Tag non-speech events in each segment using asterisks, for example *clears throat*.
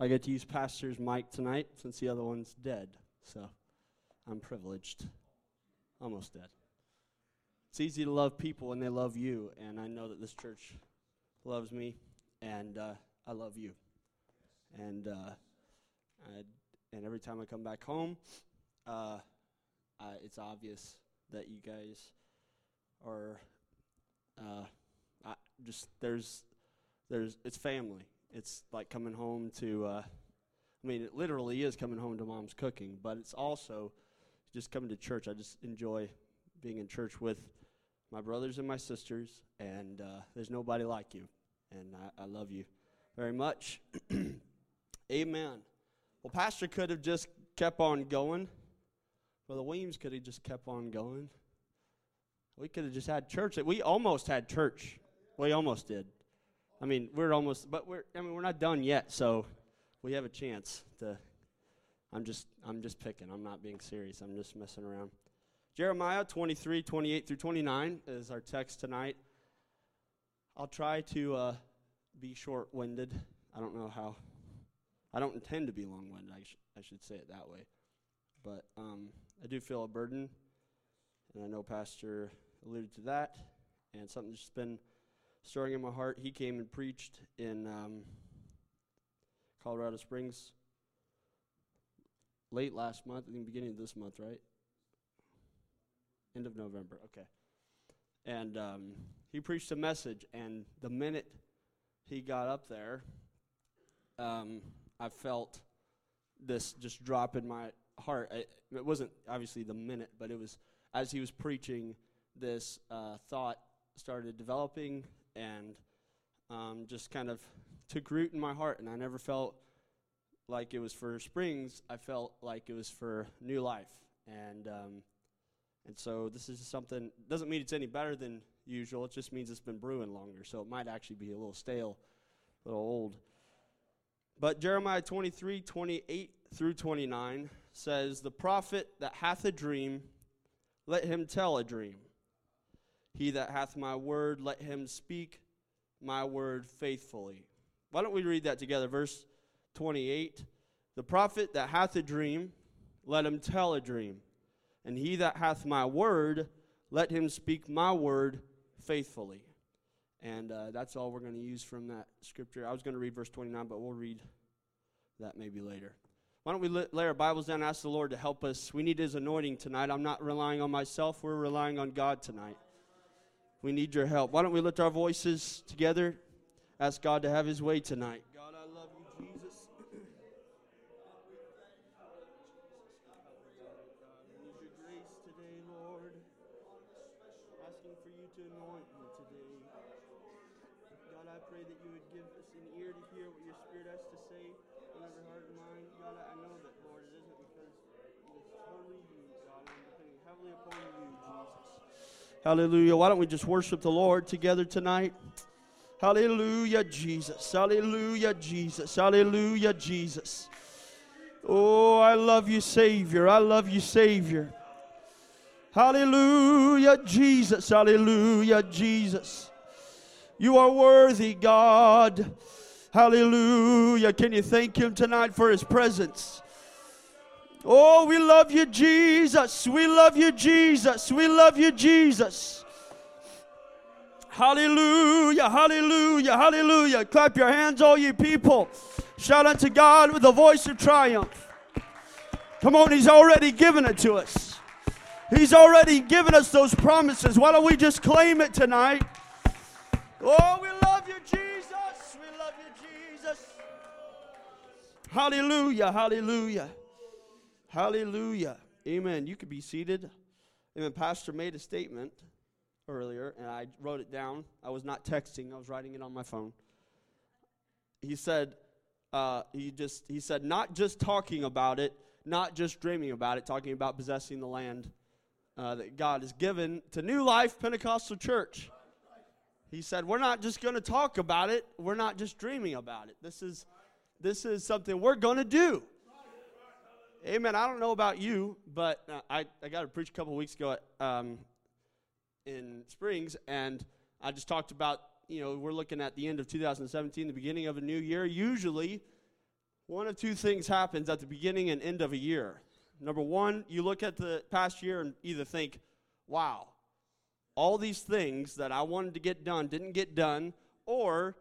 I get to use Pastor's mic tonight since the other one's dead. So I'm privileged. Almost dead. It's easy to love people when they love you, and I know that this church loves me, and uh, I love you. And uh, and every time I come back home, uh, it's obvious that you guys are uh, I just there's there's it's family. It's like coming home to. Uh, I mean, it literally is coming home to mom's cooking, but it's also just coming to church. I just enjoy being in church with my brothers and my sisters, and uh, there's nobody like you, and I, I love you very much. *clears throat* Amen. Well, Pastor could have just kept on going. Brother Williams could have just kept on going. We could have just had church. We almost had church. We almost did. I mean, we're almost, but we're. I mean, we're not done yet. So we have a chance to. I'm just. I'm just picking. I'm not being serious. I'm just messing around. Jeremiah 23, 28 through 29 is our text tonight. I'll try to uh, be short-winded. I don't know how. I don't intend to be long-winded. I, sh- I should say it that way. But um, I do feel a burden, and I know Pastor alluded to that, and something just been stirring in my heart. He came and preached in um, Colorado Springs late last month, I think beginning of this month, right? End of November, okay. And um, he preached a message, and the minute he got up there, um, I felt this just drop in my heart. I, it wasn't obviously the minute, but it was as he was preaching this uh, thought started developing and um, just kind of took root in my heart. And I never felt like it was for Springs. I felt like it was for new life. And um, and so this is something doesn't mean it's any better than usual. It just means it's been brewing longer. So it might actually be a little stale, a little old. But Jeremiah 23, 28 through 29 says, The prophet that hath a dream, let him tell a dream. He that hath my word, let him speak my word faithfully. Why don't we read that together? Verse 28 The prophet that hath a dream, let him tell a dream. And he that hath my word, let him speak my word faithfully. And uh, that's all we're going to use from that scripture. I was going to read verse 29, but we'll read that maybe later. Why don't we lay our Bibles down and ask the Lord to help us? We need His anointing tonight. I'm not relying on myself, we're relying on God tonight. We need your help. Why don't we lift our voices together? Ask God to have His way tonight. God, I love you, Jesus. need your grace today, Lord. Asking for you to anoint me today. God, I pray that you would give us an ear to hear what your Spirit has to say in every heart and mind. God, I know that, Lord, it isn't because it is totally you, God. I'm depending heavily upon you, Jesus. Hallelujah. Why don't we just worship the Lord together tonight? Hallelujah, Jesus. Hallelujah, Jesus. Hallelujah, Jesus. Oh, I love you, Savior. I love you, Savior. Hallelujah, Jesus. Hallelujah, Jesus. You are worthy, God. Hallelujah. Can you thank Him tonight for His presence? Oh, we love you, Jesus. We love you, Jesus. We love you, Jesus. Hallelujah, hallelujah, hallelujah. Clap your hands, all you people. Shout unto God with a voice of triumph. Come on, He's already given it to us. He's already given us those promises. Why don't we just claim it tonight? Oh, we love you, Jesus. We love you, Jesus. Hallelujah, hallelujah. Hallelujah. Amen. You could be seated. Amen. Pastor made a statement earlier, and I wrote it down. I was not texting, I was writing it on my phone. He said, uh, he just he said, not just talking about it, not just dreaming about it, talking about possessing the land uh, that God has given to New Life Pentecostal Church. He said, we're not just going to talk about it, we're not just dreaming about it. This is this is something we're going to do. Amen. I don't know about you, but uh, I, I got to preach a couple weeks ago at, um, in Springs, and I just talked about, you know, we're looking at the end of 2017, the beginning of a new year. Usually, one of two things happens at the beginning and end of a year. Number one, you look at the past year and either think, wow, all these things that I wanted to get done didn't get done, or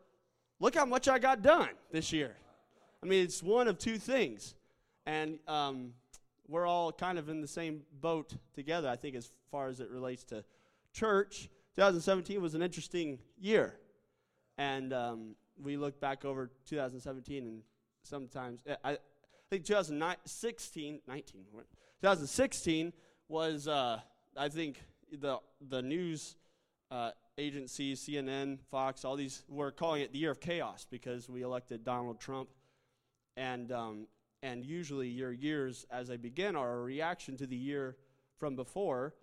look how much I got done this year. I mean, it's one of two things. And um, we're all kind of in the same boat together, I think, as far as it relates to church. 2017 was an interesting year. And um, we look back over 2017 and sometimes, I, I think 2016, 19, 2016 was, uh, I think, the, the news uh, agencies, CNN, Fox, all these were calling it the year of chaos because we elected Donald Trump. And, um, and usually your years as they begin are a reaction to the year from before.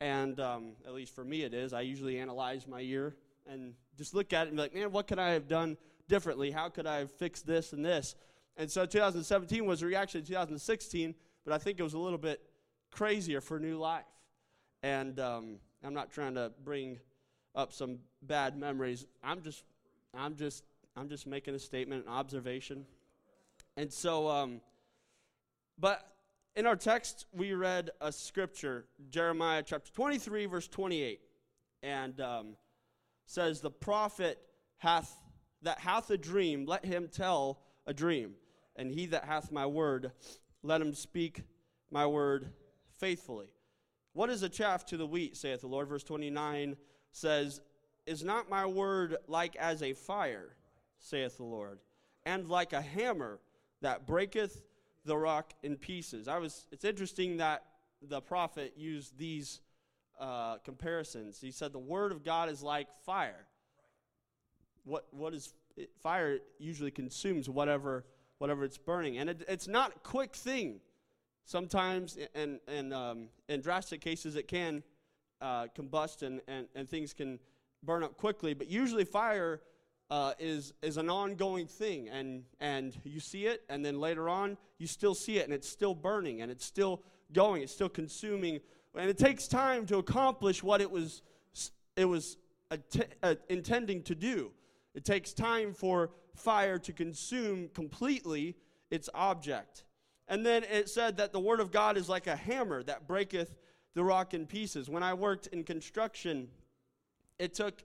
And um, at least for me, it is. I usually analyze my year and just look at it and be like, man, what could I have done differently? How could I have fixed this and this? And so 2017 was a reaction to 2016, but I think it was a little bit crazier for New Life. And um, I'm not trying to bring up some bad memories. I'm just, I'm just, I'm just making a statement, an observation. And so, um, but in our text, we read a scripture, Jeremiah chapter 23, verse 28, and um, says, "The prophet hath that hath a dream, let him tell a dream, and he that hath my word, let him speak my word faithfully." What is a chaff to the wheat, saith the Lord? Verse 29 says, Is not my word like as a fire, saith the Lord, and like a hammer that breaketh the rock in pieces? I was, it's interesting that the prophet used these uh, comparisons. He said, The word of God is like fire. What, what is it, fire usually consumes whatever whatever it's burning and it, it's not a quick thing sometimes and in, um, in drastic cases it can uh, combust and, and, and things can burn up quickly. But usually, fire uh, is, is an ongoing thing, and, and you see it, and then later on, you still see it, and it's still burning, and it's still going, it's still consuming. And it takes time to accomplish what it was, it was att- uh, intending to do. It takes time for fire to consume completely its object. And then it said that the word of God is like a hammer that breaketh the rock in pieces. When I worked in construction, it took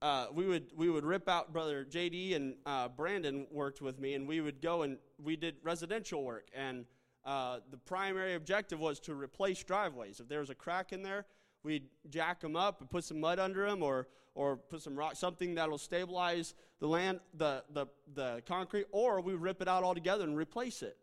uh, we would we would rip out brother JD and uh, Brandon worked with me, and we would go and we did residential work, and uh, the primary objective was to replace driveways. If there was a crack in there, we'd jack them up and put some mud under them, or or put some rock, something that'll stabilize the land, the the the concrete, or we rip it out altogether and replace it.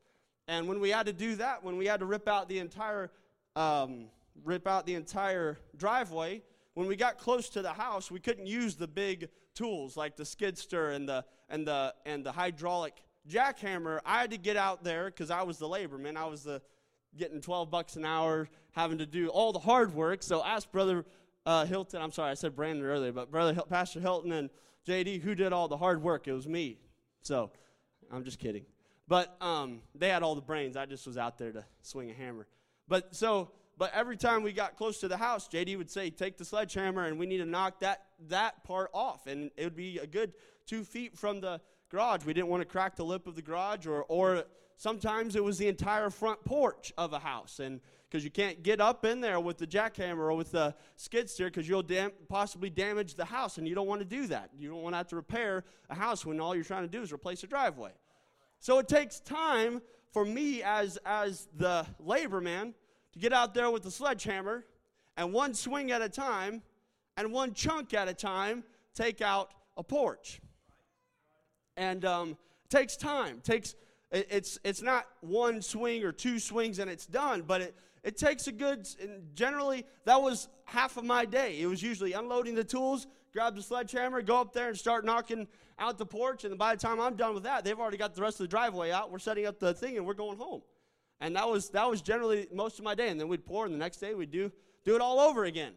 And when we had to do that, when we had to rip out the entire um, rip out the entire driveway. When we got close to the house, we couldn't use the big tools like the skid steer and the and the and the hydraulic jackhammer. I had to get out there because I was the laborman. I was the getting 12 bucks an hour, having to do all the hard work. So ask brother uh, Hilton. I'm sorry, I said Brandon earlier, but brother Hil- Pastor Hilton and JD, who did all the hard work? It was me. So I'm just kidding. But um, they had all the brains. I just was out there to swing a hammer. But so but every time we got close to the house, JD would say, Take the sledgehammer and we need to knock that, that part off. And it would be a good two feet from the garage. We didn't want to crack the lip of the garage, or, or sometimes it was the entire front porch of a house. And because you can't get up in there with the jackhammer or with the skid steer because you'll dam- possibly damage the house, and you don't want to do that. You don't want to have to repair a house when all you're trying to do is replace a driveway. So it takes time for me as, as the labor man to get out there with a sledgehammer and one swing at a time and one chunk at a time take out a porch. And um, takes time. Takes it, it's it's not one swing or two swings and it's done, but it it takes a good. generally, that was half of my day. It was usually unloading the tools, grab the sledgehammer, go up there and start knocking out the porch. And by the time I'm done with that, they've already got the rest of the driveway out. We're setting up the thing and we're going home. And that was that was generally most of my day. And then we'd pour, and the next day we'd do do it all over again.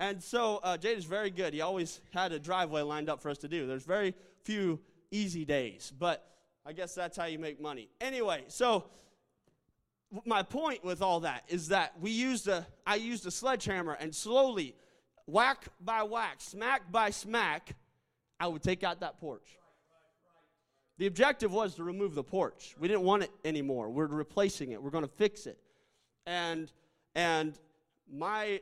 And so uh, JD is very good. He always had a driveway lined up for us to do. There's very few easy days, but I guess that's how you make money. Anyway, so my point with all that is that we used a I used a sledgehammer and slowly, whack by whack, smack by smack, I would take out that porch. The objective was to remove the porch. We didn't want it anymore. We're replacing it. We're going to fix it. And and my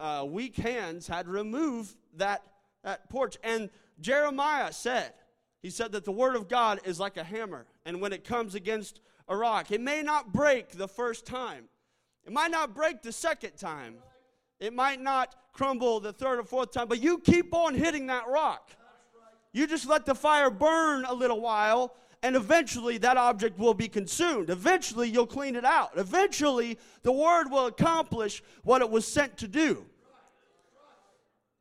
uh, weak hands had removed that that porch. And Jeremiah said, he said that the word of God is like a hammer, and when it comes against a rock, it may not break the first time. It might not break the second time. It might not crumble the third or fourth time, but you keep on hitting that rock. You just let the fire burn a little while, and eventually that object will be consumed. Eventually you'll clean it out. Eventually the word will accomplish what it was sent to do.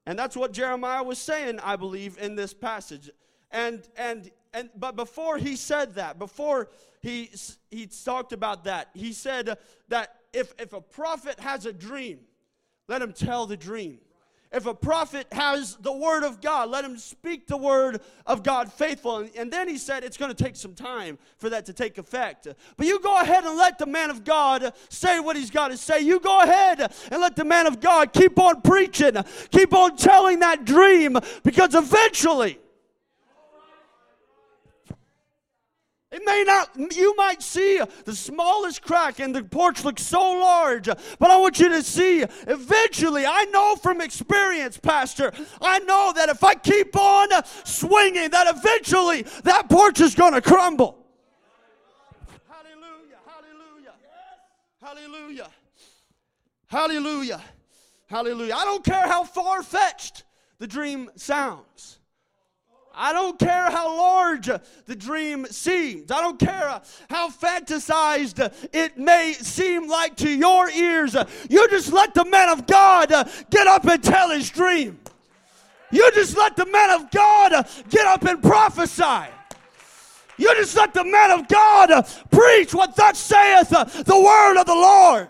And that's what Jeremiah was saying, I believe, in this passage. And and and but before he said that, before he he talked about that, he said that if if a prophet has a dream, let him tell the dream. If a prophet has the word of God, let him speak the word of God faithful. And, and then he said it's going to take some time for that to take effect. But you go ahead and let the man of God say what he's got to say. You go ahead and let the man of God keep on preaching, keep on telling that dream, because eventually It may not, you might see the smallest crack and the porch looks so large, but I want you to see eventually, I know from experience, Pastor, I know that if I keep on swinging, that eventually that porch is going to crumble. Hallelujah, hallelujah, hallelujah, hallelujah, hallelujah. I don't care how far fetched the dream sounds. I don't care how large the dream seems. I don't care how fantasized it may seem like to your ears. You just let the man of God get up and tell his dream. You just let the man of God get up and prophesy. You just let the man of God preach what thus saith the word of the Lord.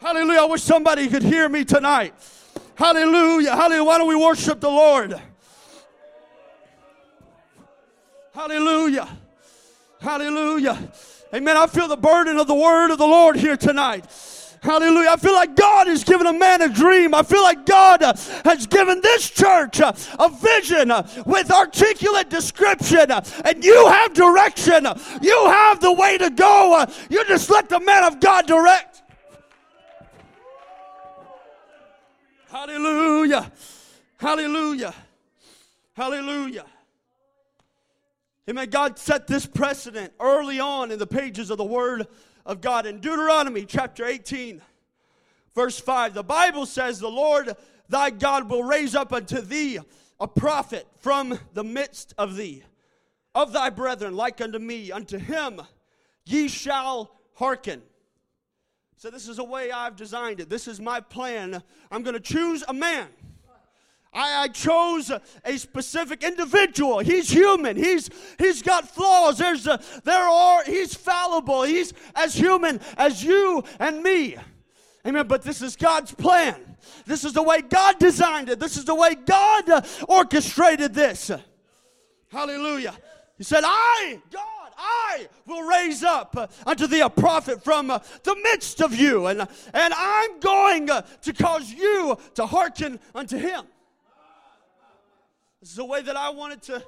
Hallelujah. I wish somebody could hear me tonight. Hallelujah. Hallelujah. Why don't we worship the Lord? Hallelujah. Hallelujah. Amen. I feel the burden of the word of the Lord here tonight. Hallelujah. I feel like God has given a man a dream. I feel like God uh, has given this church uh, a vision uh, with articulate description. and you have direction. You have the way to go. you just let the man of God direct. Hallelujah. Hallelujah. Hallelujah. Amen. God set this precedent early on in the pages of the Word of God. In Deuteronomy chapter 18, verse 5, the Bible says, The Lord thy God will raise up unto thee a prophet from the midst of thee, of thy brethren, like unto me. Unto him ye shall hearken. So, this is a way I've designed it. This is my plan. I'm going to choose a man I, I chose a specific individual. He's human. He's he's got flaws. There's a, there are he's fallible. He's as human as you and me. Amen. But this is God's plan. This is the way God designed it. This is the way God orchestrated this. Hallelujah. He said, I, God, I will raise up unto thee a prophet from uh, the midst of you, and, and I'm going uh, to cause you to hearken unto him. This is the way that I want it to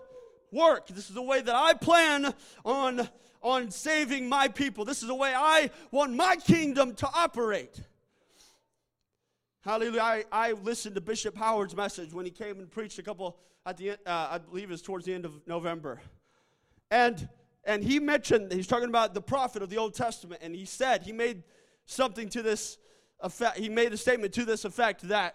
work. This is the way that I plan on, on saving my people. This is the way I want my kingdom to operate. Hallelujah. I, I listened to Bishop Howard's message when he came and preached a couple at the uh, I believe it was towards the end of November. And and he mentioned he's talking about the prophet of the Old Testament, and he said he made something to this effect. He made a statement to this effect that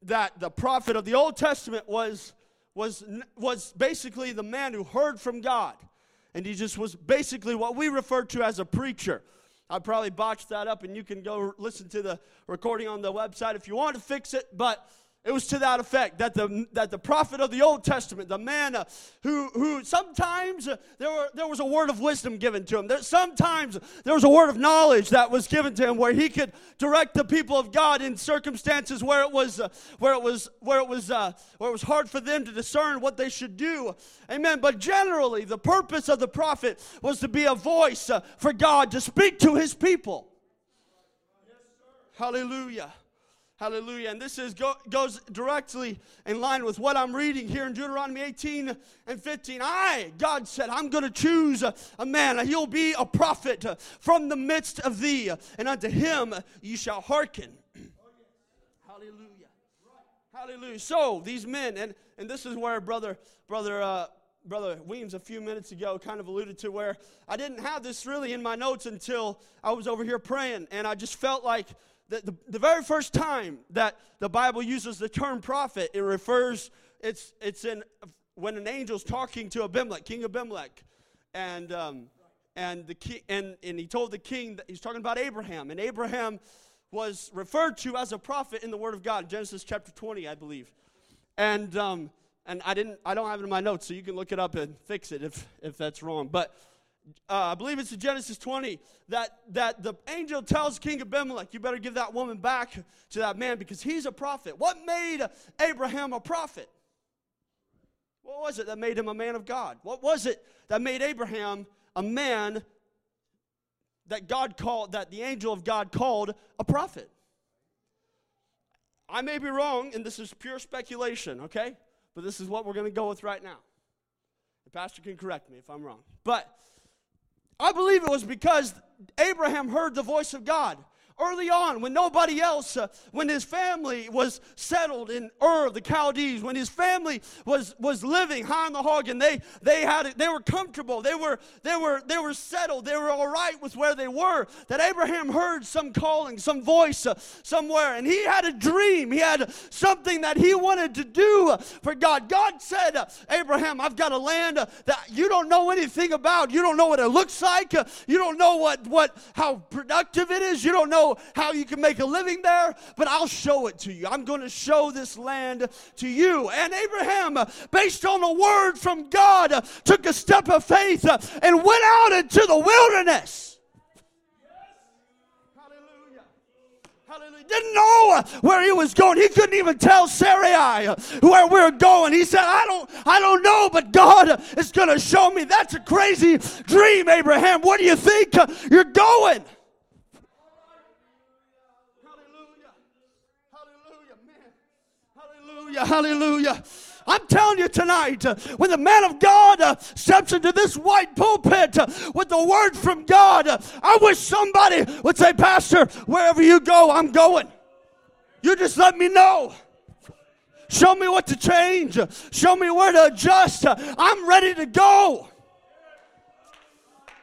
that the prophet of the Old Testament was was, was basically the man who heard from God. And he just was basically what we refer to as a preacher. I probably botched that up, and you can go listen to the recording on the website if you want to fix it. But it was to that effect that the, that the prophet of the Old Testament, the man uh, who, who sometimes uh, there, were, there was a word of wisdom given to him. There, sometimes there was a word of knowledge that was given to him where he could direct the people of God in circumstances where it was, uh, where it was, where it was, uh, where it was hard for them to discern what they should do. Amen. But generally, the purpose of the prophet was to be a voice uh, for God to speak to his people. Hallelujah. Hallelujah. And this is go, goes directly in line with what I'm reading here in Deuteronomy 18 and 15. I, God said, I'm going to choose a, man. He'll be a prophet from the midst of thee, and unto him you shall hearken. Hallelujah. Hallelujah. So these men, and, and this is where brother, brother, uh, brother Weems a few minutes ago kind of alluded to where I didn't have this really in my notes until I was over here praying, and I just felt like the, the, the very first time that the Bible uses the term prophet, it refers, it's, it's in when an angel's talking to Abimelech, King Abimelech, and, um, and, the king, and, and he told the king that he's talking about Abraham, and Abraham was referred to as a prophet in the Word of God, Genesis chapter 20, I believe. And, um, and I, didn't, I don't have it in my notes, so you can look it up and fix it if, if that's wrong. But uh, I believe it's in Genesis 20, that, that the angel tells King Abimelech, you better give that woman back to that man because he's a prophet. What made Abraham a prophet? What was it that made him a man of God? What was it that made Abraham a man that God called, that the angel of God called a prophet? I may be wrong, and this is pure speculation, okay? But this is what we're going to go with right now. The pastor can correct me if I'm wrong. But I believe it was because Abraham heard the voice of God early on when nobody else, uh, when his family was settled in Ur the Chaldees, when his family was, was living high on the hog and they, they, had it, they were comfortable, they were, they, were, they were settled, they were all right with where they were, that Abraham heard some calling, some voice uh, somewhere, and he had a dream. He had something that he wanted to do for God. God said, uh, Abraham, I've got a land uh, that you don't know anything about. You don't know what it looks like. Uh, you don't know what, what how productive it is. You don't know how you can make a living there, but I'll show it to you. I'm going to show this land to you. And Abraham, based on a word from God, took a step of faith and went out into the wilderness. Hallelujah. Didn't know where he was going. He couldn't even tell Sarai where we are going. He said, I don't, I don't know, but God is going to show me. That's a crazy dream, Abraham. What do you think you're going? Hallelujah. Hallelujah. I'm telling you tonight, uh, when the man of God uh, steps into this white pulpit uh, with the word from God, I wish somebody would say, Pastor, wherever you go, I'm going. You just let me know. Show me what to change. Show me where to adjust. I'm ready to go.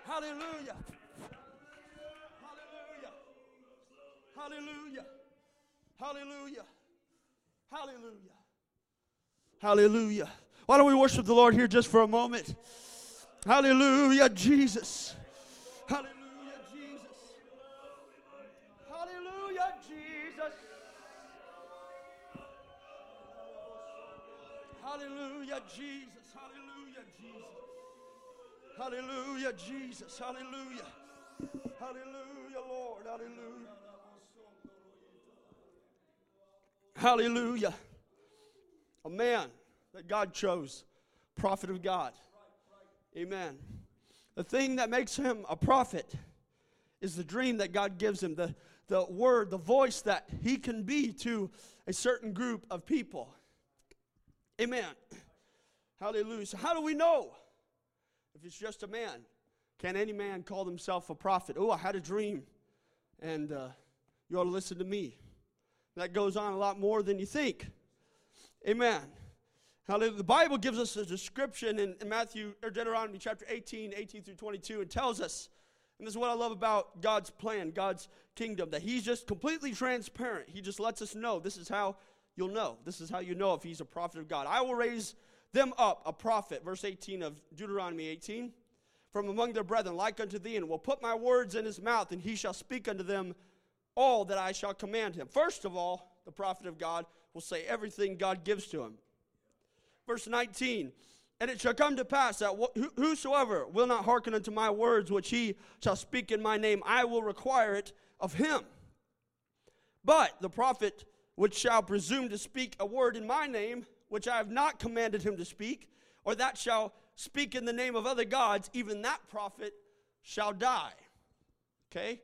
Hallelujah. Hallelujah. Hallelujah. Hallelujah. Hallelujah. Hallelujah. Why don't we worship the Lord here just for a moment? Hallelujah, Jesus. Hallelujah, Jesus. Hallelujah, Jesus. Hallelujah, Jesus. Hallelujah, Jesus. Hallelujah, Jesus. Hallelujah. Hallelujah, Lord. Hallelujah. Hallelujah a man that God chose, prophet of God. Amen. The thing that makes him a prophet is the dream that God gives him, the, the word, the voice that he can be to a certain group of people. Amen. Hallelujah. So, how do we know if it's just a man? Can any man call himself a prophet? Oh, I had a dream, and uh, you ought to listen to me. That goes on a lot more than you think. Amen. Hallelujah. The Bible gives us a description in, Matthew or Deuteronomy chapter 18, 18 through 22, and tells us, and this is what I love about God's plan, God's kingdom, that He's just completely transparent. He just lets us know this is how you'll know. This is how you know if He's a prophet of God. I will raise them up a prophet, verse 18 of Deuteronomy 18, from among their brethren, like unto thee, and will put my words in his mouth, and he shall speak unto them all that I shall command him. First of all, the prophet of God will say everything God gives to him. Verse 19 And it shall come to pass that wh- whosoever will not hearken unto my words, which he shall speak in my name, I will require it of him. But the prophet which shall presume to speak a word in my name, which I have not commanded him to speak, or that shall speak in the name of other gods, even that prophet shall die. Okay?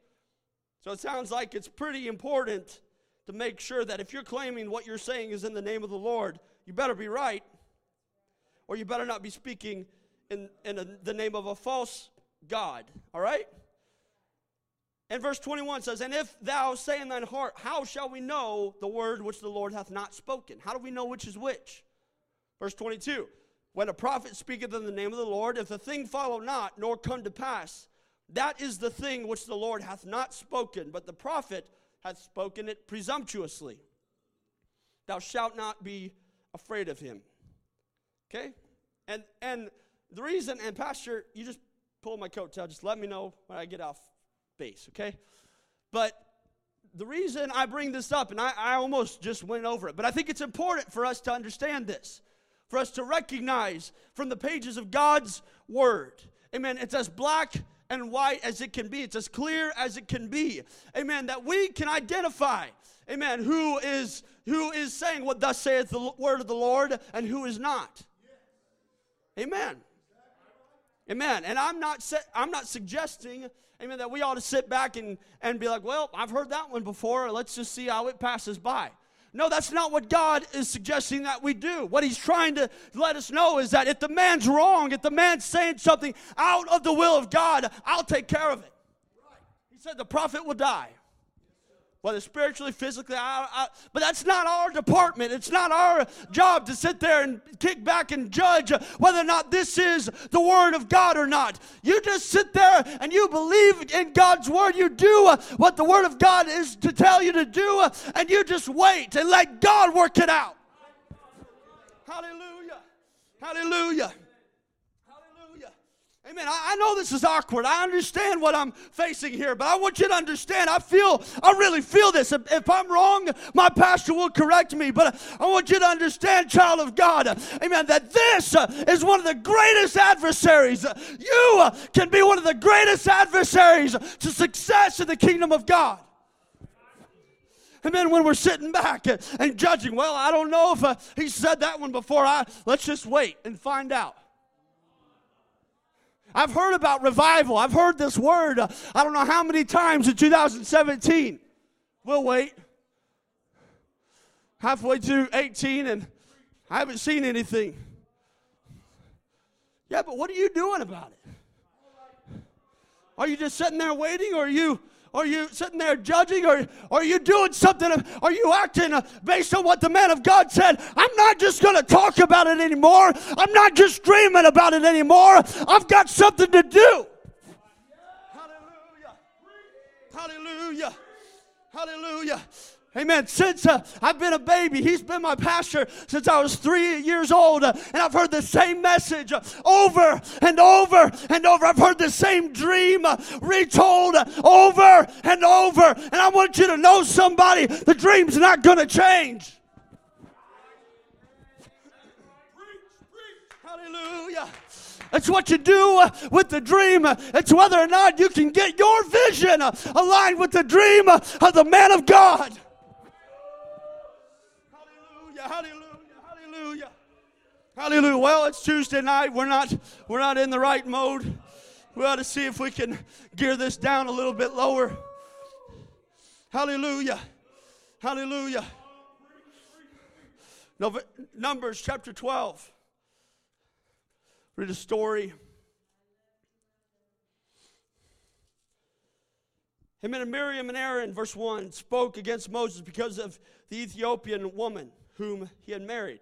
So it sounds like it's pretty important to make sure that if you're claiming what you're saying is in the name of the Lord, you better be right, or you better not be speaking in, in a, the name of a false God. All right? And verse 21 says, And if thou say in thine heart, How shall we know the word which the Lord hath not spoken? How do we know which is which? Verse 22 When a prophet speaketh in the name of the Lord, if the thing follow not, nor come to pass, that is the thing which the Lord hath not spoken, but the prophet hath spoken it presumptuously. Thou shalt not be afraid of him. Okay? And and the reason, and Pastor, you just pull my coat tail, just let me know when I get off base, okay? But the reason I bring this up, and I, I almost just went over it, but I think it's important for us to understand this, for us to recognize from the pages of God's Word. Amen. It's as black and white as it can be, it's as clear as it can be. Amen. That we can identify, amen, who is who is saying what thus saith the word of the Lord and who is not. Amen. Amen. And I'm not I'm not suggesting, amen, that we ought to sit back and, and be like, well, I've heard that one before. Let's just see how it passes by. No, that's not what God is suggesting that we do. What He's trying to let us know is that if the man's wrong, if the man's saying something out of the will of God, I'll take care of it. He said the prophet will die whether spiritually, physically, I, I, but that's not our department. It's not our job to sit there and kick back and judge whether or not this is the Word of God or not. You just sit there and you believe in God's Word. You do what the Word of God is to tell you to do, and you just wait and let God work it out. Hallelujah. Hallelujah. Amen. I, I, know this is awkward. I understand what I'm facing here, but I want you to understand. I feel, I really feel this. If, if I'm wrong, my pastor will correct me, but I want you to understand, child of God, amen, that this is one of the greatest adversaries. You can be one of the greatest adversaries to success in the kingdom of God. Then when we're sitting back and judging, well, I don't know if uh, he said that one before. I let's just wait and find out. I've heard about revival. I've heard this word uh, I don't know how many times in 2017. We'll wait. Halfway through 18 and I haven't seen anything. Yeah, but what are you doing about it? Are you just sitting there waiting or are you are you sitting there judging? Or are you doing something? Are you acting uh, based on what the man of God said? I'm not just going to talk about it anymore. I'm not just dreaming about it anymore. I've got something to do. Hallelujah. Hallelujah. Hallelujah. Amen. Since uh, I've been a baby, he's been my pastor since I was three years old. Uh, and I've heard the same message uh, over and over and over. I've heard the same dream uh, retold uh, over and over. And I want you to know somebody, the dream's not going to change. Hallelujah. It's what you do uh, with the dream. It's whether or not you can get your vision aligned with the dream of the man of God. Hallelujah. Hallelujah. Hallelujah. Well, it's Tuesday night. We're not we're not in the right mode. We ought to see if we can gear this down a little bit lower. Hallelujah. Hallelujah. Numbers chapter 12. Read a story. Him and Miriam and Aaron, verse 1, spoke against Moses because of the Ethiopian woman whom he had married.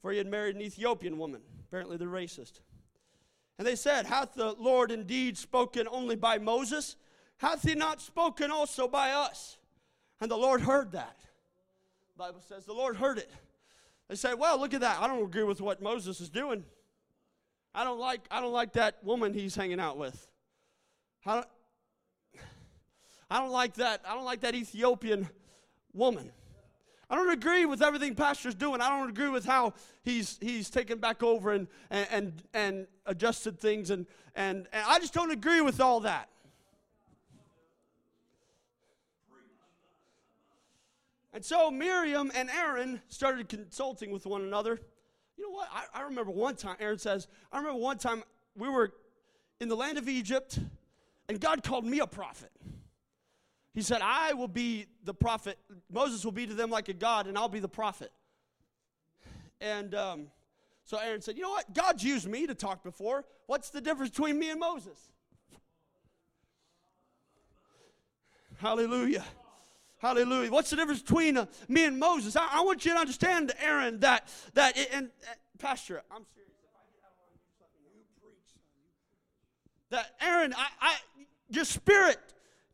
For he had married an Ethiopian woman. Apparently, they're racist. And they said, Hath the Lord indeed spoken only by Moses? Hath he not spoken also by us? And the Lord heard that. The Bible says the Lord heard it. They say, Well, look at that. I don't agree with what Moses is doing. I don't like, I don't like that woman he's hanging out with. I don't, I don't like that. I don't like that Ethiopian woman. I don't agree with everything Pastor's doing. I don't agree with how he's he's taken back over and and and, and adjusted things and, and and I just don't agree with all that. And so Miriam and Aaron started consulting with one another. You know what? I, I remember one time, Aaron says, I remember one time we were in the land of Egypt and God called me a prophet. He said, I will be the prophet. Moses will be to them like a God, and I'll be the prophet. And um, so Aaron said, You know what? God's used me to talk before. What's the difference between me and Moses? Hallelujah. Hallelujah. What's the difference between uh, me and Moses? I, I, want you to understand, Aaron, that, that it, and, uh, Pastor, I'm serious. You preach that, Aaron, I, I, your spirit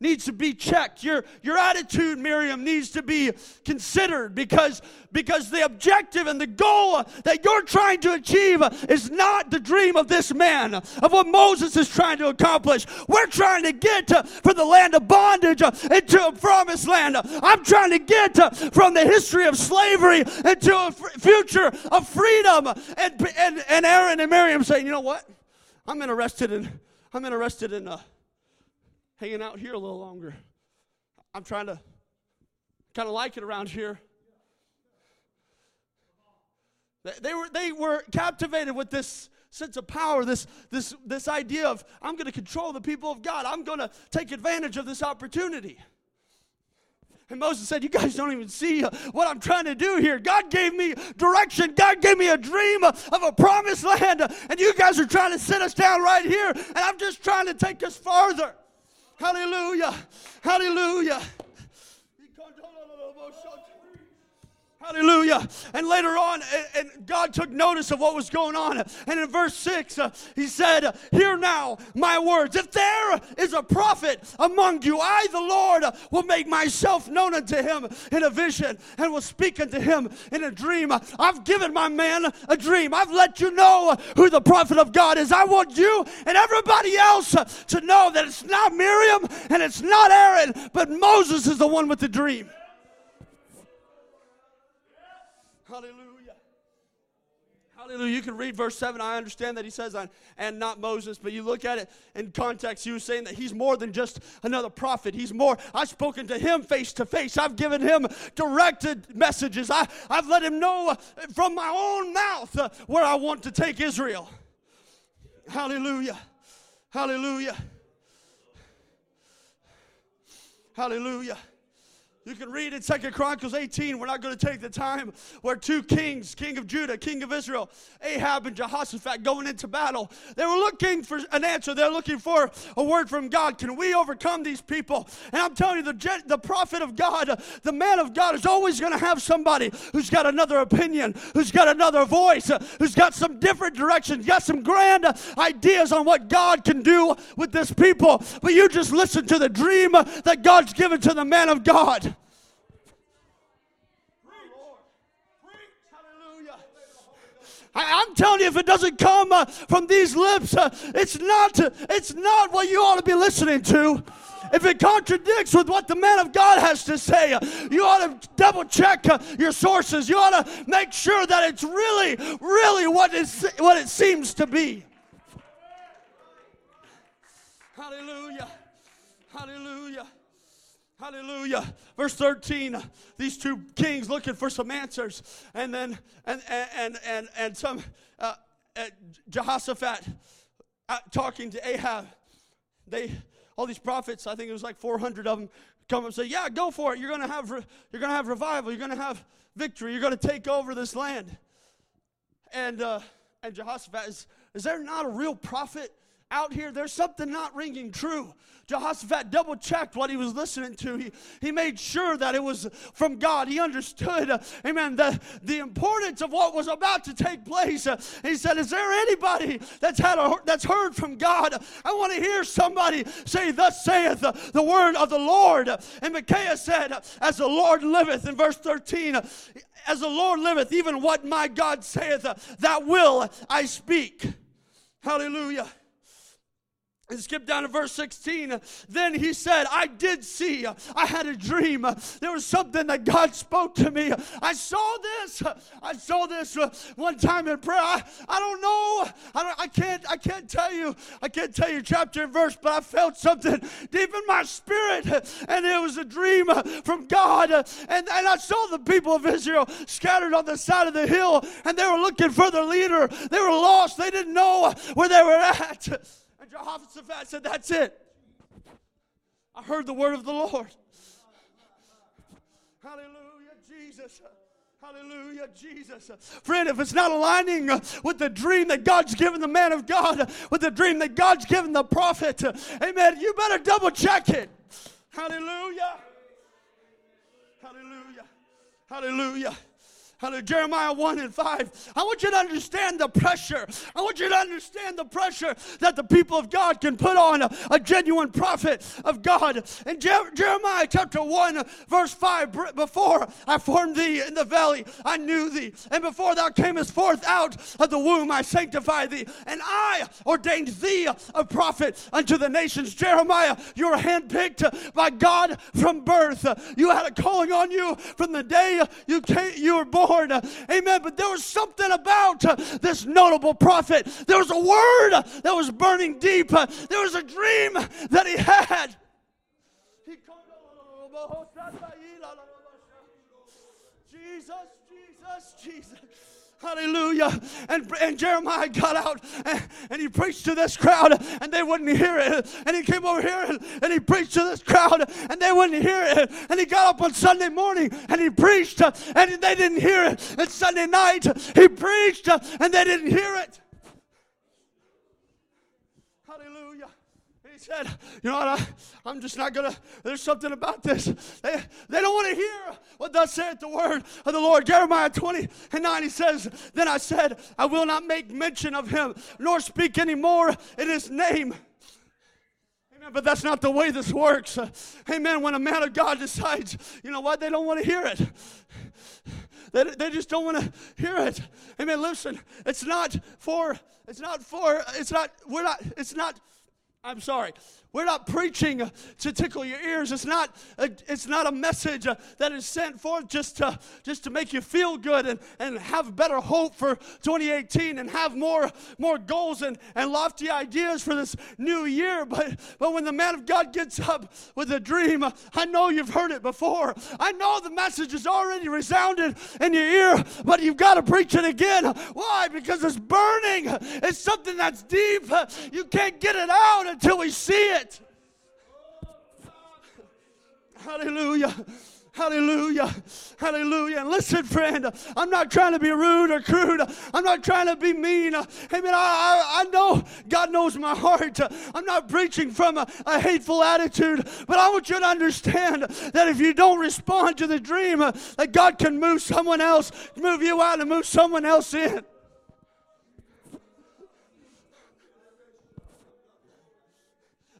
needs to be checked. Your, your attitude, Miriam, needs to be considered because, because the objective and the goal that you're trying to achieve is not the dream of this man, of what Moses is trying to accomplish. We're trying to get to, from the land of bondage into a promised land. I'm trying to get to, from the history of slavery into a future of freedom. And, and, and Aaron and Miriam saying, you know what? I'm interested in, I'm interested in, uh, hanging out here a little longer. I'm trying to kind of like it around here. They were, they were captivated with this sense of power, this, this, this idea of I'm going to control the people of God. I'm going to take advantage of this opportunity. And Moses said, You guys don't even see uh, what I'm trying to do here. God gave me direction. God gave me a dream of a promised land. And you guys are trying to sit us down right here. And I'm just trying to take us farther. Hallelujah. Hallelujah. Hallelujah. And later on, and God took notice of what was going on. And in verse 6, uh, he said, Hear now my words. If there is a prophet among you, I, the Lord, will make myself known unto him in a vision and will speak unto him in a dream. I've given my man a dream. I've let you know who the prophet of God is. I want you and everybody else to know that it's not Miriam and it's not Aaron, but Moses is the one with the dream. Hallelujah. Hallelujah. You can read verse 7. I understand that he says, and not Moses, but you look at it in context, he was saying that he's more than just another prophet. He's more, I've spoken to him face to face. I've given him directed messages. I, I've let him know from my own mouth where I want to take Israel. Hallelujah. Hallelujah. Hallelujah. You can read in Second Chronicles 18. We're not going to take the time where two kings, king of Judah, king of Israel, Ahab and Jehoshaphat, going into battle. They were looking for an answer. They're looking for a word from God. Can we overcome these people? And I'm telling you, the, the prophet of God, the man of God, is always going to have somebody who's got another opinion, who's got another voice, who's got some different directions, got some grand ideas on what God can do with this people. But you just listen to the dream that God's given to the man of God. I, am telling you, if it doesn't come uh, from these lips, uh, it's not. It's not what you ought to be listening to. If it contradicts with what the man of God has to say, uh, you ought to double check uh, your sources. You ought to make sure that it's really, really what, is, what it seems to be. Hallelujah. Hallelujah. Hallelujah. Verse 13, these two kings looking for some answers. And then, and, and, and, and some, uh, uh, Jehoshaphat uh, talking to Ahab. They, all these prophets, I think it was like 400 of them, come and say, yeah, go for it. You're going to have, re- you're going to have revival. You're going to have victory. You're going to take over this land. And, uh, and Jehoshaphat is, is there not a real prophet out here? There's something not ringing true. Jehoshaphat double checked what he was listening to. He, he made sure that it was from God. He understood, uh, amen, the, the importance of what was about to take place. Uh, he said, Is there anybody that's, had a, that's heard from God? I want to hear somebody say, Thus saith the, word of the Lord. And Micaiah said, As the Lord liveth, in verse 13, as the Lord liveth, even what my God saith, that will I speak. Hallelujah. And skip down to verse 16. Then he said, I did see, I had a dream. There was something that God spoke to me. I saw this. I saw this one time in prayer. I, I don't know. I, don't, I can't I can't tell you. I can't tell you chapter and verse, but I felt something deep in my spirit. And it was a dream from God. And, and I saw the people of Israel scattered on the side of the hill, and they were looking for their leader. They were lost. They didn't know where they were at. Jehoshaphat said, That's it. I heard the word of the Lord. Hallelujah, Jesus. Hallelujah, Jesus. Friend, if it's not aligning with the dream that God's given the man of God, with the dream that God's given the prophet, amen, you better double check it. Hallelujah. Hallelujah. Hallelujah. Hallelujah. Jeremiah 1 and 5. I want you to understand the pressure. I want you to understand the pressure that the people of God can put on a, a genuine prophet of God. In Jer- Jeremiah chapter 1, verse 5, before I formed thee in the valley, I knew thee. And before thou camest forth out of the womb, I sanctified thee. And I ordained thee a prophet unto the nations. Jeremiah, you were handpicked by God from birth. You had a calling on you from the day you, came, you were born Lord. Amen. But there was something about uh, this notable prophet. There was a word that was burning deep. Uh, there was a dream that he had. Jesus, Jesus, Jesus. Hallelujah. And, and Jeremiah got out and, and, he preached to this crowd and they wouldn't hear it. And he came over here and, and he preached to this crowd and they wouldn't hear it. And he got up on Sunday morning and he preached and they didn't hear it. And Sunday night he preached and they didn't hear it. Said, You know what? I, am just not going to, there's something about this. They, they don't want to hear what thus saith the word of the Lord. Jeremiah 20 and 9, he says, Then I said, I will not make mention of him, nor speak any more in his name. But that's not the way this works. Amen. When a man of God decides, you know what? They don't want to hear it. They, they just don't want to hear it. Amen. Listen, it's not for, it's not for, it's not, we're not, it's not I'm sorry. We're not preaching to tickle your ears. It's not a, it's not a message uh, that is sent forth just to, just to make you feel good and, and have better hope for 2018 and have more, more goals and, and lofty ideas for this new year. But, but when the man of God gets up with a dream, uh, I know you've heard it before. I know the message has already resounded in your ear, but you've got to preach it again. Why? Because it's burning. It's something that's deep. You can't get it out until we see it Hallelujah. Hallelujah. Hallelujah. And listen, friend, I'm not trying to be rude or crude. I'm not trying to be mean. Amen. I, I, I know God knows my heart. I'm not preaching from a, a, hateful attitude, but I want you to understand that if you don't respond to the dream, that God can move someone else, move you out and move someone else in.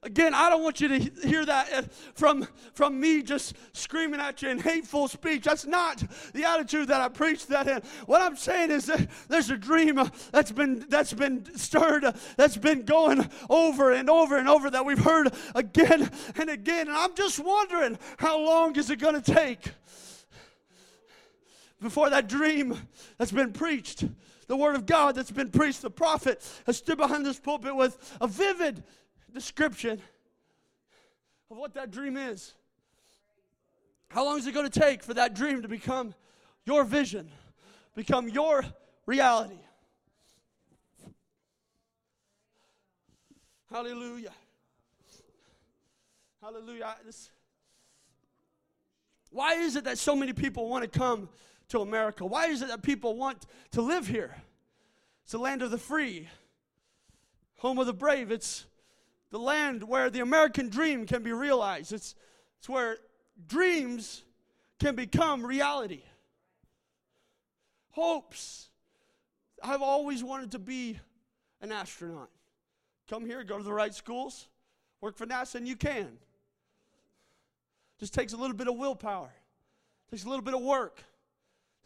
Again, I don't want you to hear that uh, from, from me just screaming at you in hateful speech. That's not the attitude that I preach that in. What I'm saying is that there's a dream uh, that's been, that's been stirred, uh, that's been going over and over and over that we've heard again and again. And I'm just wondering how long is it going to take before that dream that's been preached, the word of God that's been preached, the prophet has stood behind this pulpit with a vivid description of what that dream is. How long is it going to take for that dream to become your vision, become your reality? Hallelujah. Hallelujah. This, why is it that so many people want to come to America? Why is it that people want to live here? It's the land of the free, home of the brave. It's the land where the American dream can be realized. It's, it's where dreams can become reality. Hopes. I've always wanted to be an astronaut. Come here, go to the right schools, work for NASA, and you can. Just takes a little bit of willpower, takes a little bit of work,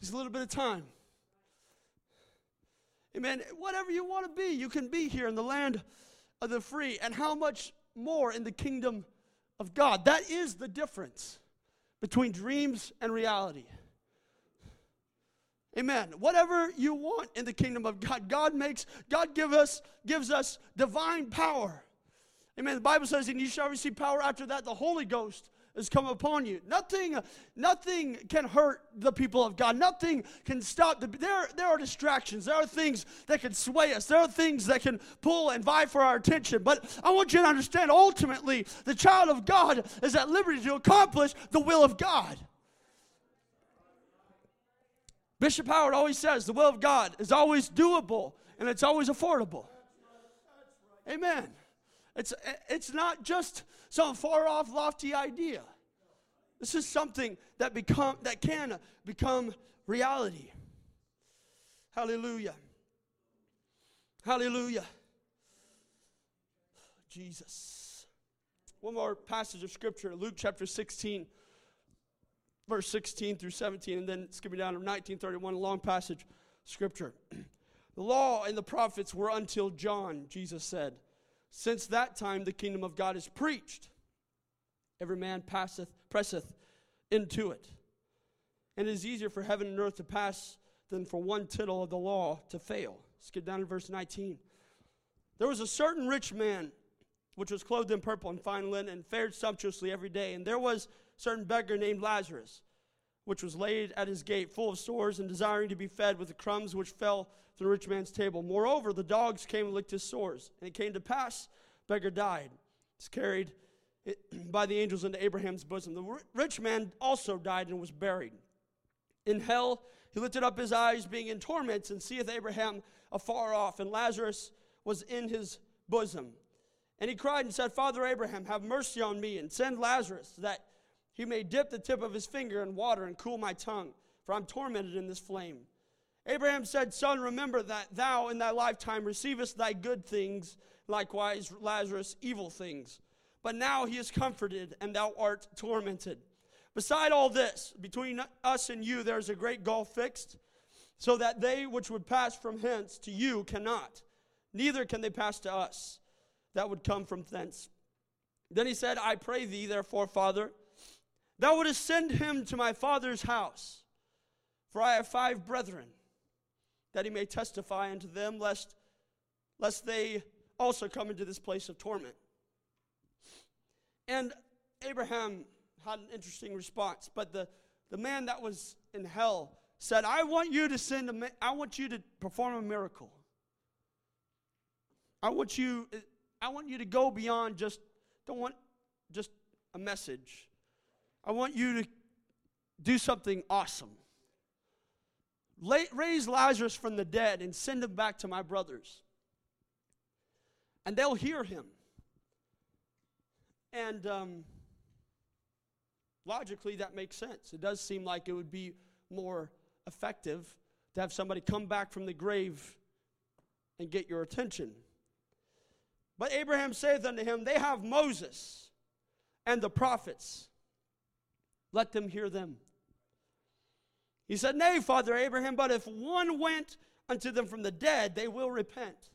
takes a little bit of time. Amen. Whatever you want to be, you can be here in the land of the free, and how much more in the kingdom of God. That is the difference between dreams and reality. Amen. Whatever you want in the kingdom of God, God makes, God give us, gives us divine power. Amen. The Bible says, and you shall receive power after that, the Holy Ghost has come upon you. Nothing, nothing can hurt the people of God. Nothing can stop. The, there, there are distractions. There are things that can sway us. There are things that can pull and vie for our attention. But I want you to understand ultimately, the child of God is at liberty to accomplish the will of God. Bishop Howard always says the will of God is always doable and it's always affordable. Amen. It's, it's not just some far off, lofty idea. This is something that, become, that can become reality. Hallelujah. Hallelujah. Jesus. One more passage of scripture, Luke chapter 16 verse 16 through 17, and then skipping down to 1931, a long passage scripture. *clears throat* The law and the prophets were until John, Jesus said. Since that time, the kingdom of God is preached. Every man passeth, presseth into it. And it is easier for heaven and earth to pass than for one tittle of the law to fail. Skip down to verse 19. There was a certain rich man which was clothed in purple and fine linen and fared sumptuously every day. And there was a certain beggar named Lazarus, which was laid at his gate, full of sores, and desiring to be fed with the crumbs which fell from the rich man's table. Moreover, the dogs came and licked his sores. And it came to pass, beggar died. It's carried *clears throat* by the angels into Abraham's bosom. The rich man also died and was buried. In hell, he lifted up his eyes, being in torments, and seeth Abraham afar off, and Lazarus was in his bosom. And he cried and said, Father Abraham, have mercy on me, and send Lazarus, that he may dip the tip of his finger in water and cool my tongue, for I'm tormented in this flame. Abraham said, Son, remember that thou in thy lifetime receivest thy good things, likewise Lazarus evil things. But now he is comforted, and thou art tormented. Beside all this, between us and you there is a great gulf fixed, so that they which would pass from hence to you cannot, neither can they pass to us that would come from thence. Then he said, I pray thee, therefore, Father, Thou wouldst send him to my father's house, for I have five brethren, that he may testify unto them, lest, lest they also come into this place of torment. And Abraham had an interesting response, but the, the man that was in hell said, I want you to send a, I want you to perform a miracle. I want you, I want you to go beyond just, don't want just a message. I want you to do something awesome. raise Lazarus from the dead and send him back to my brothers. And they'll hear him. And um, logically, that makes sense. It does seem like it would be more effective to have somebody come back from the grave and get your attention. But Abraham saith unto him, They have Moses and the prophets. Let them hear them. He said, Nay, Father Abraham, but if one went unto them from the dead, they will repent.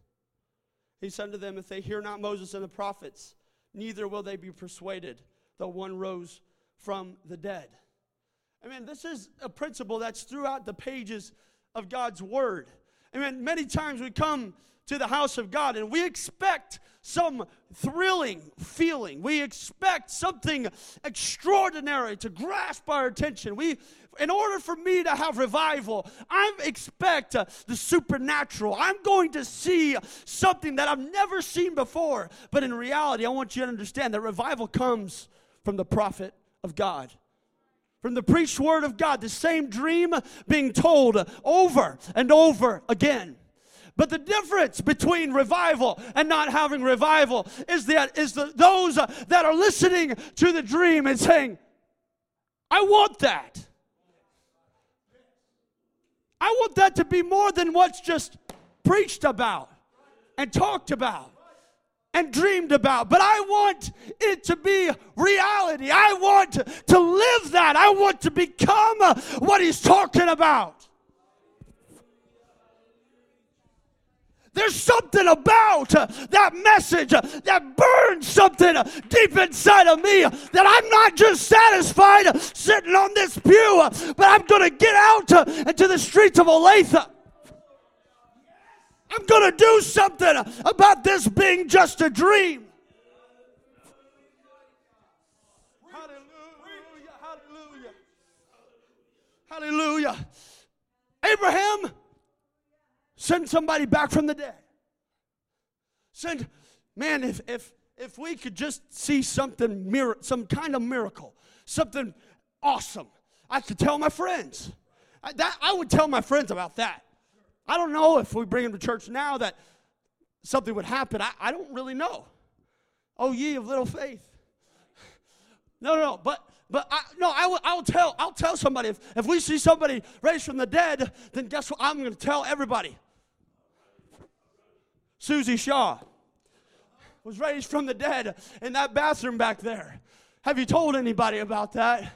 He said unto them, If they hear not Moses and the prophets, neither will they be persuaded, though one rose from the dead. I mean, this is a principle that's throughout the pages of God's Word. I mean, many times we come to the house of God and we expect some thrilling feeling. We expect something extraordinary to grasp our attention. We in order for me to have revival, I expect uh, the supernatural. I'm going to see something that I've never seen before. But in reality, I want you to understand that revival comes from the prophet of God from the preached word of God, the same dream being told over and over again. But the difference between revival and not having revival is that is the, those that are listening to the dream and saying, I want that. I want that to be more than what's just preached about and talked about and dreamed about. But I want it to be reality. I want to live that. I want to become what he's talking about. There's something about uh, that message uh, that burns something uh, deep inside of me that I'm not just satisfied sitting on this pew, but I'm going to get out into the streets of Olathe. I'm going to do something about this being just a dream. Hallelujah. Hallelujah. Hallelujah. Abraham send somebody back from the dead. Send, man, if, if, if we could just see something, some kind of miracle, something awesome, I could tell my friends. I, that, I would tell my friends about that. I don't know if we bring them to church now that something would happen. I, I don't really know. Oh, ye of little faith. No, no, no. But but I, no, I will, I will tell. I'll tell somebody if, if we see somebody raised from the dead, then guess what? I'm going to tell everybody. Susie Shaw was raised from the dead in that bathroom back there. Have you told anybody about that?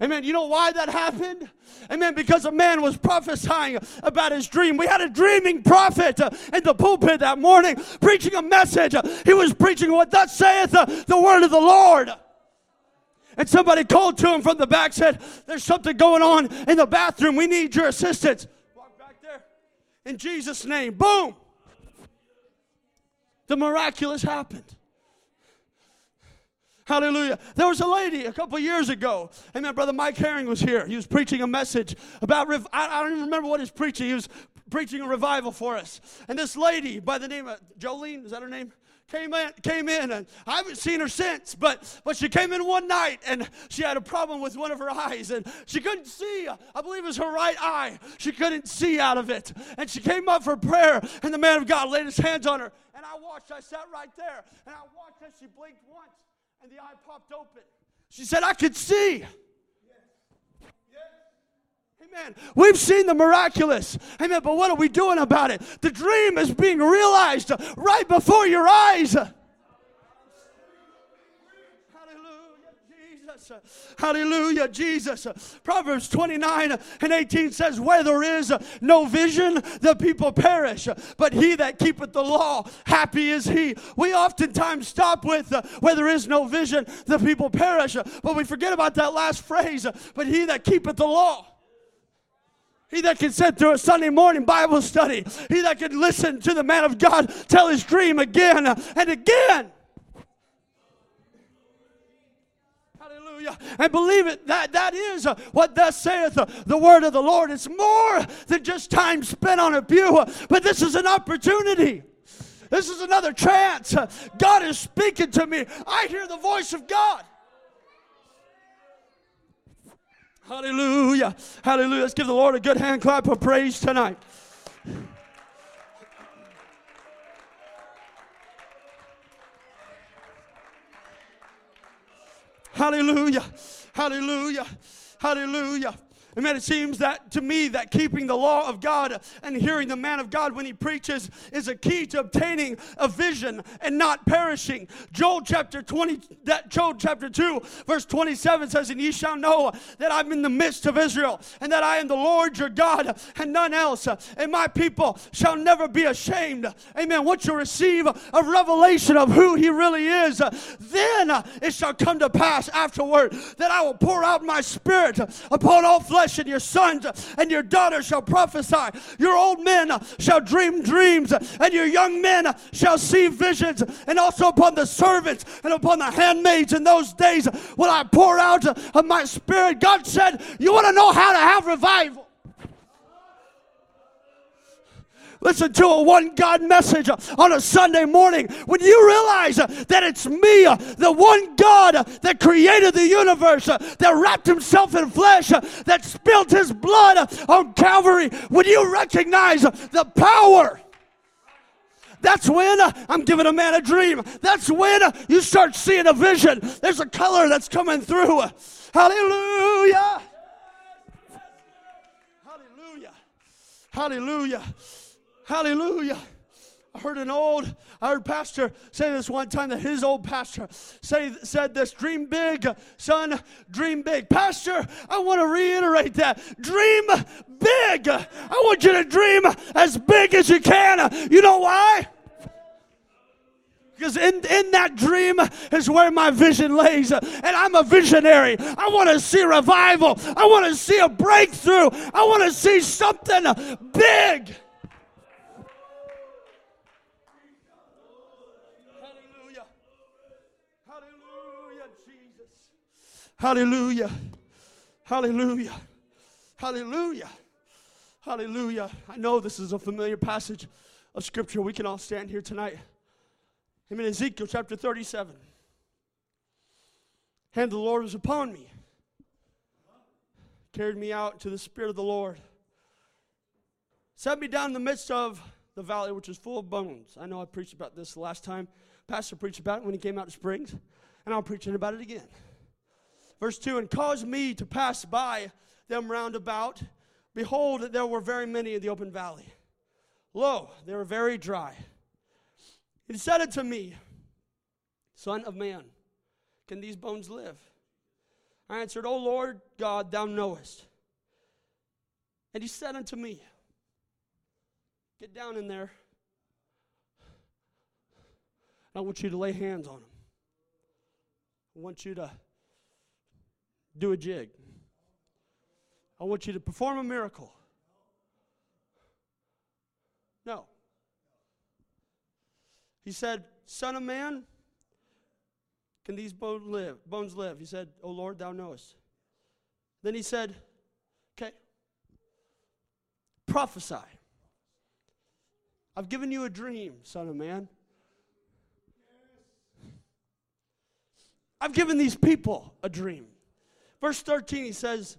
Amen. You know why that happened? Amen. Because a man was prophesying about his dream. We had a dreaming prophet in the pulpit that morning preaching a message. He was preaching what thus saith the word of the Lord. And somebody called to him from the back, said, There's something going on in the bathroom. We need your assistance. Walk back there. In Jesus' name. Boom. The miraculous happened. Hallelujah. There was a lady a couple years ago. Amen. Brother Mike Herring was here. He was preaching a message about, rev- I, I don't even remember what he's preaching. He was preaching a revival for us. And this lady by the name of Jolene, is that her name? Came in, came in, and I haven't seen her since. But but she came in one night, and she had a problem with one of her eyes, and she couldn't see. I believe it was her right eye. She couldn't see out of it, and she came up for prayer, and the man of God laid his hands on her, and I watched. I sat right there, and I watched as she blinked once, and the eye popped open. She said, "I could see." Amen. We've seen the miraculous. Amen. But what are we doing about it? The dream is being realized right before your eyes. Hallelujah, Jesus. Hallelujah, Jesus. Proverbs 29 and 18 says, Where there is no vision, the people perish. But he that keepeth the law, happy is he. We oftentimes stop with, uh, Where there is no vision, the people perish. But we forget about that last phrase, But he that keepeth the law. He that can sit through a Sunday morning Bible study. He that can listen to the man of God tell his dream again and again. Hallelujah. And believe it, that, that is what thus saith the word of the Lord. It's more than just time spent on a pew, but this is an opportunity. This is another chance. God is speaking to me. I hear the voice of God. Hallelujah. Hallelujah. Let's give the Lord a good hand clap of praise tonight. Hallelujah. Hallelujah. Hallelujah. Amen. It seems that to me that keeping the law of God and hearing the man of God when he preaches is a key to obtaining a vision and not perishing. Joel chapter 20, that Joel chapter 2, verse 27 says, And ye shall know that I'm in the midst of Israel, and that I am the Lord your God, and none else. And my people shall never be ashamed. Amen. Once you receive a revelation of who he really is, then it shall come to pass afterward that I will pour out my spirit upon all flesh flesh, and your sons and your daughters shall prophesy. Your old men shall dream dreams, and your young men shall see visions. And also upon the servants and upon the handmaids in those days will I pour out of my spirit. God said, You want to know how to have revival? Listen to a one God message on a Sunday morning, when you realize that it's me, the one God that created the universe, that wrapped himself in flesh, that spilled his blood on Calvary, when you recognize the power. That's when I'm giving a man a dream. That's when you start seeing a vision. There's a color that's coming through. Hallelujah. Hallelujah. Hallelujah. Hallelujah. I heard an old, I heard pastor say this one time that his old pastor say, said this, dream big, son, dream big. Pastor, I want to reiterate that. Dream big. I want you to dream as big as you can. You know why? Because in, in that dream is where my vision lays. And I'm a visionary. I want to see revival. I want to see a breakthrough. I want to see something big. Hallelujah. Hallelujah. Hallelujah. Hallelujah. I know this is a familiar passage of Scripture. We can all stand here tonight. I'm in Ezekiel chapter 37. Hand of the Lord was upon me, carried me out to the Spirit of the Lord, set me down in the midst of the valley, which is full of bones. I know I preached about this the last time. Pastor preached about it when he came out to Springs, and I'm preaching about it again. Verse 2 And caused me to pass by them round about. Behold, there were very many in the open valley. Lo, they were very dry. He said unto me, Son of man, can these bones live? I answered, O Lord God, thou knowest. And he said unto me, Get down in there. I want you to lay hands on them. I want you to do a jig. I want you to perform a miracle. No. He said, Son of man, can these bones live? Bones live. He said, Oh Lord, thou knowest. Then he said, Okay. Prophesy. I've given you a dream, son of man. I've given these people a dream. Verse 13, he says,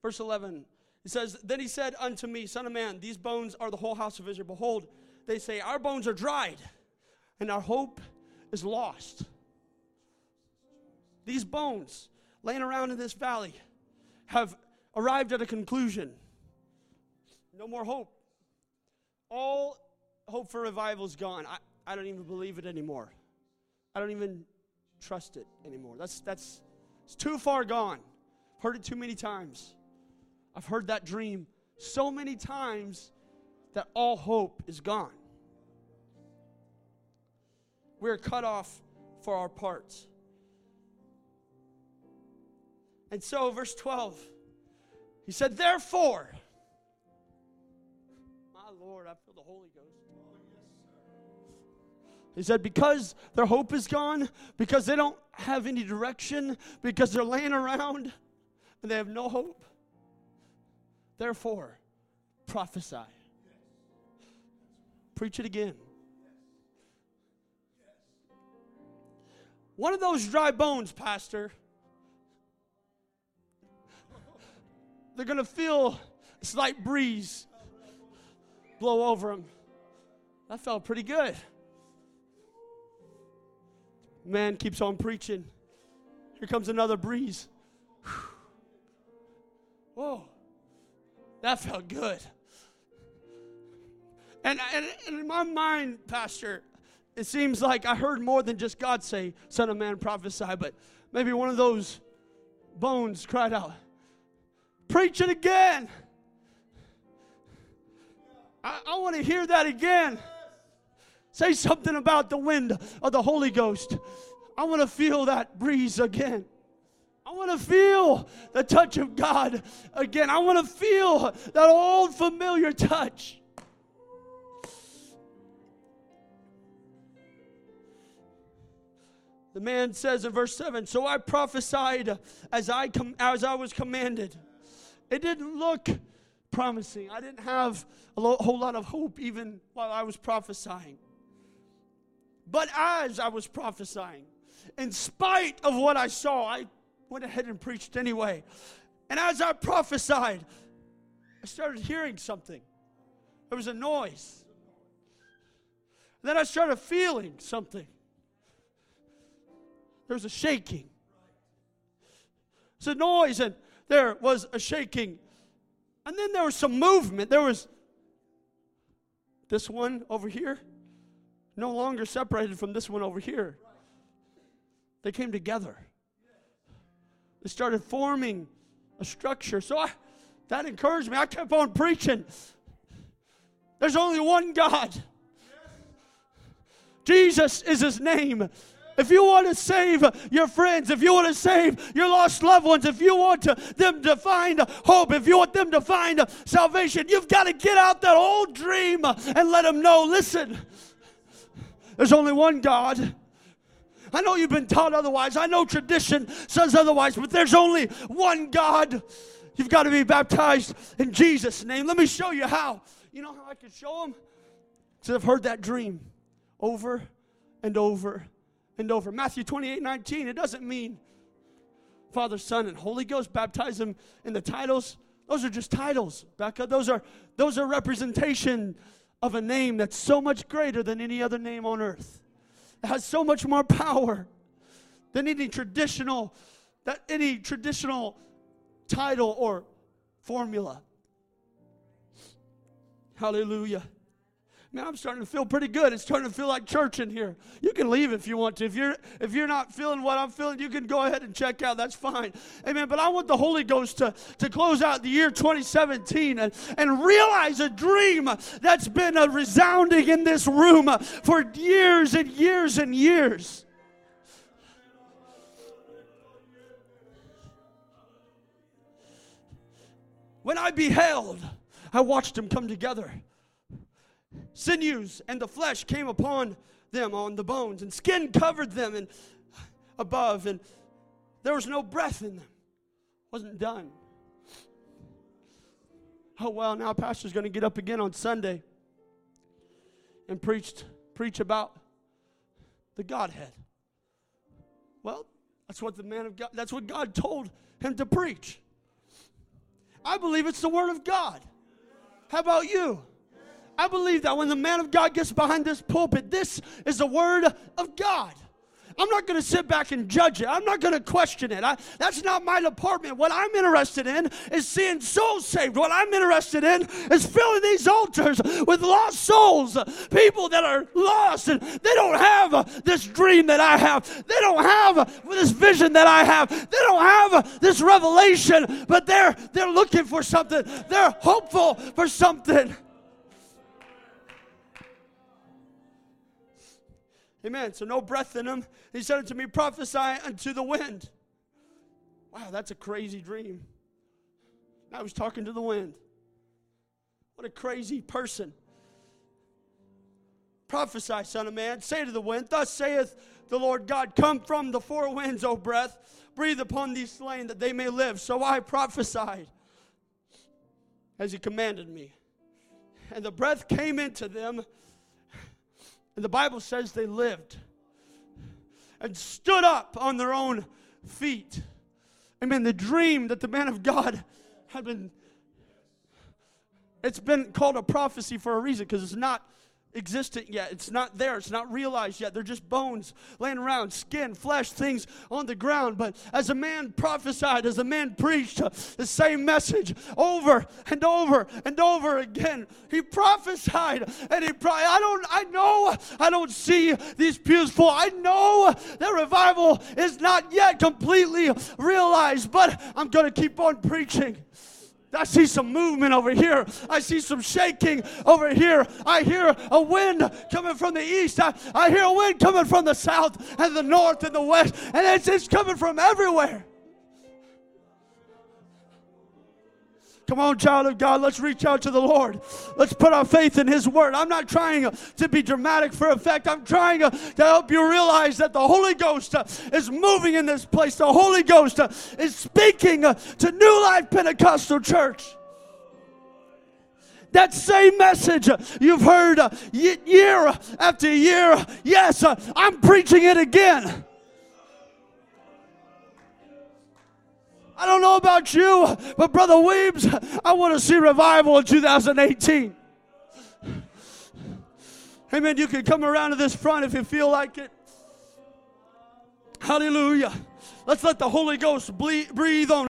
verse 11, he says, Then he said unto me, Son of man, these bones are the whole house of Israel. Behold, they say, Our bones are dried, and our hope is lost. These bones laying around in this valley have arrived at a conclusion. No more hope. All hope for revival is gone. I, I don't even believe it anymore. I don't even trust it anymore. That's that's it's too far gone. Heard it too many times. I've heard that dream so many times that all hope is gone. We're cut off for our parts. And so, verse 12, he said, Therefore, my Lord, I feel the Holy Ghost. He said, because their hope is gone, because they don't have any direction, because they're laying around and they have no hope. Therefore, prophesy. Preach it again. One of those dry bones, Pastor, they're going to feel a slight breeze blow over them. That felt pretty good. Man keeps on preaching. Here comes another breeze. Whoa. Oh, that felt good. And, and, and, in my mind, Pastor, it seems like I heard more than just God say, Son of man, prophesy, but maybe one of those bones cried out, Preach it again. I, I want to hear that again. Say something about the wind of the Holy Ghost. I want to feel that breeze again. I want to feel the touch of God again. I want to feel that old familiar touch. The man says in verse 7 So I prophesied as I, com- as I was commanded. It didn't look promising. I didn't have a lo- whole lot of hope even while I was prophesying. But as I was prophesying, in spite of what I saw, I went ahead and preached anyway. And as I prophesied, I started hearing something. There was a noise. And then I started feeling something. There was a shaking. It's a noise, and there was a shaking. And then there was some movement. There was this one over here, no longer separated from this one over here. They came together. They started forming a structure. So I, that encouraged me. I kept on preaching. There's only one God. Jesus is his name. If you want to save your friends, if you want to save your lost loved ones, if you want to, them to find hope, if you want them to find salvation, you've got to get out that old dream and let them know listen, there's only one God. I know you've been taught otherwise. I know tradition says otherwise, but there's only one God. You've got to be baptized in Jesus' name. Let me show you how. You know how I can show them? Because I've heard that dream over and over and over. Matthew 28 19, it doesn't mean Father, Son, and Holy Ghost. Baptize them in the titles. Those are just titles, Becca. Those are those are representation of a name that's so much greater than any other name on earth. It has so much more power than any traditional that any traditional title or formula. Hallelujah. Man, I'm starting to feel pretty good. It's starting to feel like church in here. You can leave if you want to. If you're if you're not feeling what I'm feeling, you can go ahead and check out. That's fine. Amen. But I want the Holy Ghost to, to close out the year 2017 and, and realize a dream that's been a resounding in this room for years and years and years. When I beheld, I watched them come together sinews and the flesh came upon them on the bones, and skin covered them and above, and there was no breath in them. Wasn't done. Oh well, now pastor's going to get up again on Sunday and preached preach about the Godhead. Well, that's what the man of God that's what God told him to preach. I believe it's the word of God. How about you? I believe that when the man of God gets behind this pulpit, this is the word of God. I'm not going to sit back and judge it. I'm not going to question it. I, that's not my department. What I'm interested in is seeing souls saved. What I'm interested in is filling these altars with lost souls, people that are lost and they don't have this dream that I have. They don't have this vision that I have. They don't have this revelation, but they're they're looking for something. They're hopeful for something. Amen. So no breath in him. He said unto me, prophesy unto the wind. Wow, that's a crazy dream. I was talking to the wind. What a crazy person. Prophesy, son of man. Say to the wind, Thus saith the Lord God, Come from the four winds, O breath. Breathe upon these slain that they may live. So I prophesied as he commanded me. And the breath came into them and the Bible says they lived and stood up on their own feet. Amen. The dream that the man of God had been, it's been called a prophecy for a reason because it's not existent yet. It's not there. It's not realized yet. They're just bones laying around, skin, flesh, things on the ground. But as a man prophesied, as a man preached uh, the same message over and over and over again, he prophesied and he. Pro- I don't. I know. I don't see these pews full. I know that revival is not yet completely realized, but I'm going to keep on preaching. I see some movement over here. I see some shaking over here. I hear a wind coming from the east. I, I hear a wind coming from the south and the north and the west. And it's, it's coming from everywhere. Come on, child of God, let's reach out to the Lord. Let's put our faith in His Word. I'm not trying to be dramatic for effect. I'm trying to help you realize that the Holy Ghost is moving in this place. The Holy Ghost is speaking to New Life Pentecostal Church. That same message you've heard year after year, yes, I'm preaching it again. I don't know about you, but Brother Weems, I want to see revival in 2018. Amen. You can come around to this front if you feel like it. Hallelujah. Let's let the Holy Ghost breathe on.